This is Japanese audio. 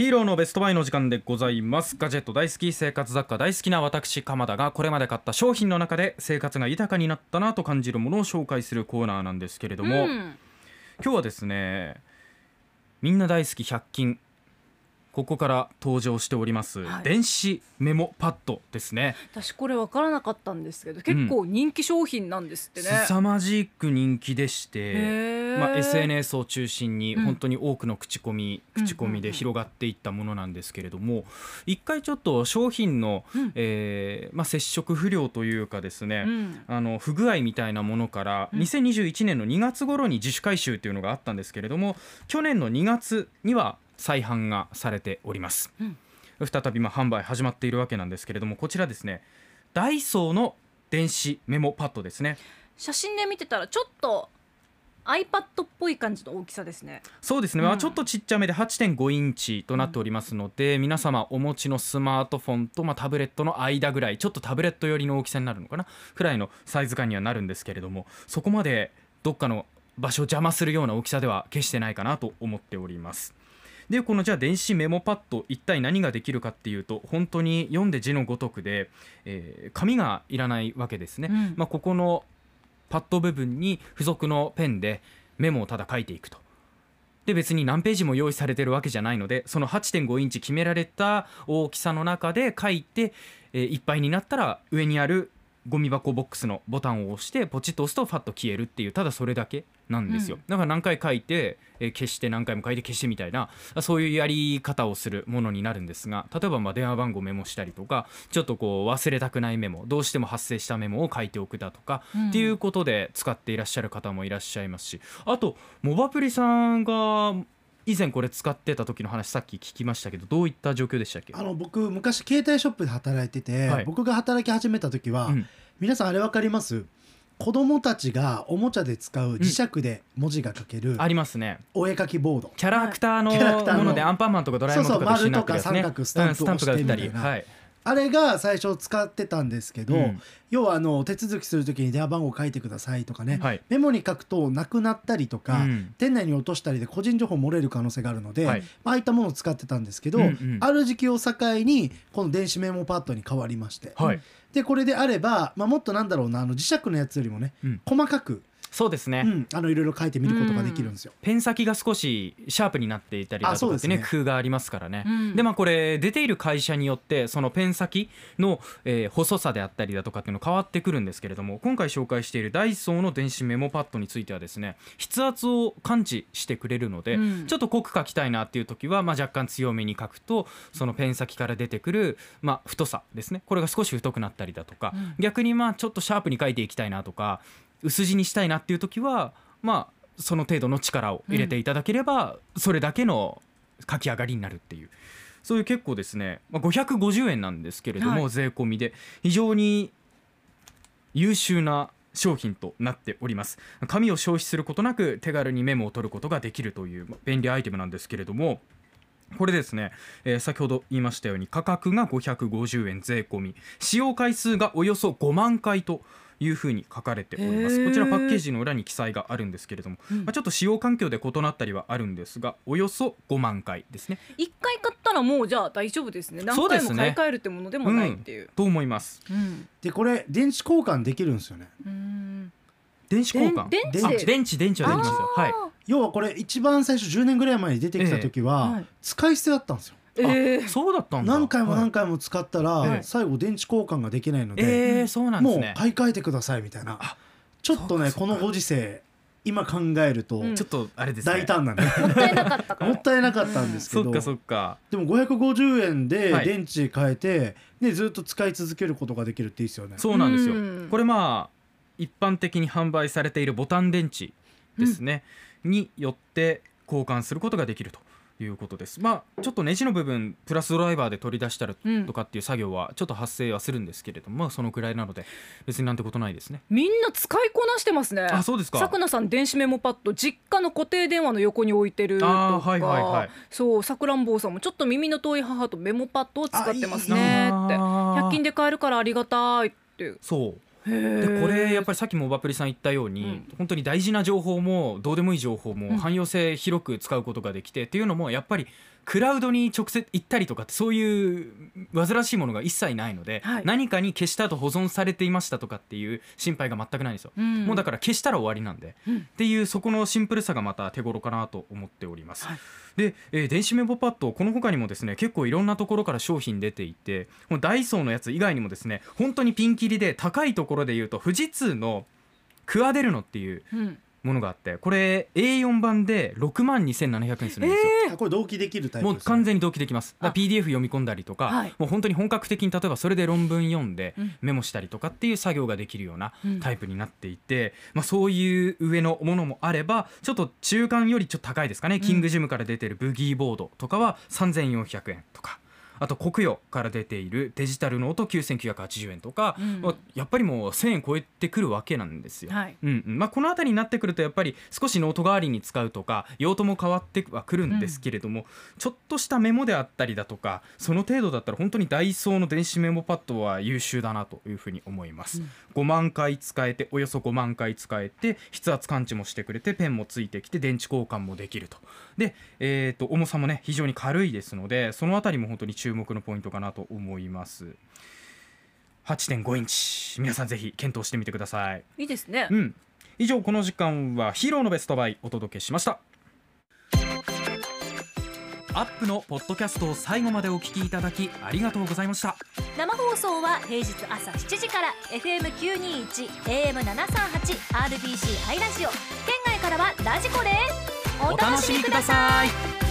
ヒーローのベストバイの時間でございます。ガジェット大好き生活雑貨大好きな私鎌田がこれまで買った商品の中で生活が豊かになったなと感じるものを紹介するコーナーなんですけれども、うん。今日はですねみんな大好き100均ここから登場しております、はい。電子メモパッドですね。私これ分からなかったんですけど結構人気商品なんですってね。凄まじく人気でしてまあ、SNS を中心にうん。本当に多くの口コミ、うん口コミで広がっていったものなんですけれども一回ちょっと商品の、うん。えーまあ、接触不良というかですね、うん。あの不具合みたいなものからうん。2021年の2月頃に自主回収というのがあったんですけれども去年の2月には再販がされております、うん。再びまあ販売始まっているわけなんですけれどもこちらですねダイソーの電子メモパッドですね。写真で見てたらちょっと iPad っぽい感じの大きさですね。そうですね、うん。まあちょっとちっちゃめで8.5インチとなっておりますので、皆様お持ちのスマートフォンと、まあ、タブレットの間ぐらいちょっとタブレット寄りの大きさになるのかな？くらいのサイズ感にはなるんですけれどもそこまでどっかの場所を邪魔するような大きさでは決してないかなと思っております。でこのじゃあ電子メモパッド一体何ができるかっていうと本当に読んで字のごとくで、えー紙がいらないわけですね。うんまあ、ここのパッド部分に付属のペンでメモをただ書いていくと。で別に何ページも用意されてるわけじゃないのでその8.5インチ決められた大きさの中で書いて、えーいっぱいになったら上にあるゴミ箱ボックスのボタンを押してポチッと押すとファッと消えるっていうただそれだけなんですよ、うん。だから何回書いて、えー消して何回も書いて消してみたいなそういうやり方をするものになるんですが例えばまあ電話番号メモしたりとかちょっとこう忘れたくないメモどうしても発生したメモを書いておくだとか、うん。っていうことで使っていらっしゃる方もいらっしゃいますしあとモバプリさんが以前これ使ってた時の話さっき聞きましたけどどういった状況でしたっけ？あの僕昔携帯ショップで働いてて、はい。僕が働き始めた時は、うん。皆さんあれ分かります？子供たちがおもちゃで使う磁石で文字が書けるありますね。お絵描きボード、キャラクターのキャラクターの。ものでアンパンマンとかドラえもんとかと一緒になってるやつね。そうそう丸とか三角スタンプうんスタンプが打ったり。はいあれが最初使ってたんですけど、うん。要はあの手続きする時に電話番号書いてくださいとかね、はい。メモに書くとなくなったりとか、うん。店内に落としたりで個人情報漏れる可能性があるので、はい。まあああいったものを使ってたんですけど、うんうんある時期を境にこの電子メモパッドに変わりまして、はい。でこれであれば、まあ、もっとなんだろうなあの磁石のやつよりもね、うん。細かく、そうですね、うん、あのいろいろ書いてみることができるんですよ。ペン先が少しシャープになっていたりだとかってねね。工夫がありますからね、うん。でまあこれ出ている会社によってそのペン先の、えー細さであったりだとかっていうの変わってくるんですけれども今回紹介しているダイソーの電子メモパッドについてはですね筆圧を感知してくれるので、うん。ちょっと濃く書きたいなっていう時は、まあ、若干強めに書くとそのペン先から出てくる、まあ、太さですね。これが少し太くなったりだとか、うん。逆にまあちょっとシャープに書いていきたいなとか薄字にしたいなっていう時はまあその程度の力を入れていただければ、それだけの書き上がりになるっていう。そういう結構ですね、まあ、550円なんですけれども、はい。税込みで非常に優秀な商品となっております。紙を消費することなく手軽にメモを取ることができるというまあ便利アイテムなんですけれどもこれですね、えー先ほど言いましたように価格が550円税込み使用回数がおよそ5万回というふうに書かれております。こちらパッケージの裏に記載があるんですけれども、うん。まあ、ちょっと使用環境で異なったりはあるんですがおよそ5万回ですね。一回買ったらもうじゃあ大丈夫ですね。何回も買い替えるってものでもないっていう。と思います。うん。でこれ電池交換できるんですよね。うん。電子交換？電電池？あ電池電池はできますよ。はい。要はこれ一番最初10年ぐらい前に出てきた時は、使い捨てだったんですよ。えー。あそうだったんだ。何回もはい。何回も使ったら、はい最後電池交換ができないので、えー、そうなんでもうすね買い替えてくださいみたいな。あちょっとねこのご時世今考えるとうんちょっとあれですね。大胆なね、もったいなかったかもらったいなかったんですけどそっかそっか。でも550円ではい。電池変えて、でずっと使い続けることができるっていいですよね。そうなんですよ。うん。これまあ一般的に販売されているボタン電池ですね、によって交換することができるということです。まあちょっとネジの部分プラスドライバーで取り出したりうん。とかっていう作業はちょっと発生はするんですけれども、まあそのくらいなので別になんてことないですね。みんな使いこなしてますね。あそうですか。さくなさん電子メモパッド実家の固定電話の横に置いてるとか、はいはいはい。そうさくらんぼうさんもちょっと耳の遠い母とメモパッドを使ってますねって。あー100均で買えるからありがたいって。そう。へでー。これやっぱりさっきもオバプリさん言ったように、うん。本当に大事な情報もどうでもいい情報もうん。汎用性広く使うことができて、っていうのもやっぱりクラウドに直接行ったりとかってそういう煩わしいものが一切ないので、はい。何かに消した後保存されていましたとかっていう心配が全くないんですよ、うん。もうだから消したら終わりなんで、うん。っていうそこのシンプルさがまた手頃かなと思っております、はい。で、えー電子メモパッドこの他にもですね結構いろんなところから商品出ていてもうダイソーのやつ以外にもですね本当にピンキリで高いところで言うと富士通のクアデルノっていううんものがあってこれ A4 版で6万2700円するんですよ、あこれ同期できるタイプもう完全に同期できます。PDF 読み込んだりとか、はい。もう本当に本格的に例えばそれで論文読んでうん。メモしたりとかっていう作業ができるようなうんタイプになっていて、まあ、そういう上のものもあればちょっと中間よりちょっと高いですかね、キングジムから出てるブギーボードとかは3400円とか。あとコクヨから出ているデジタルノート9980円とか、うん。まあやっぱりもう1000円超えてくるわけなんですよ。はい。うんうん。まあ、この辺りになってくるとやっぱり少しノート代わりに使うとか用途も変わってはくるんですけれども、ちょっとしたメモであったりだとかその程度だったら本当にダイソーの電子メモパッドは優秀だなというふうに思います、5万回使えておよそ5万回使えて筆圧感知もしてくれてペンもついてきて電池交換もできると。で、えー、と重さもね非常に軽いですのでそのあたりも本当に注目のポイントかなと思います。8.5インチ。皆さんぜひ検討してみてください。いいですね。うん、以上この時間はヒーローのベストバイお届けしました。アップのポッドキャストを最後までお聞きいただきありがとうございました。生放送は平日朝7時から FM921 AM738 RBC ハイラジオ。県外からはラジコですお楽しみください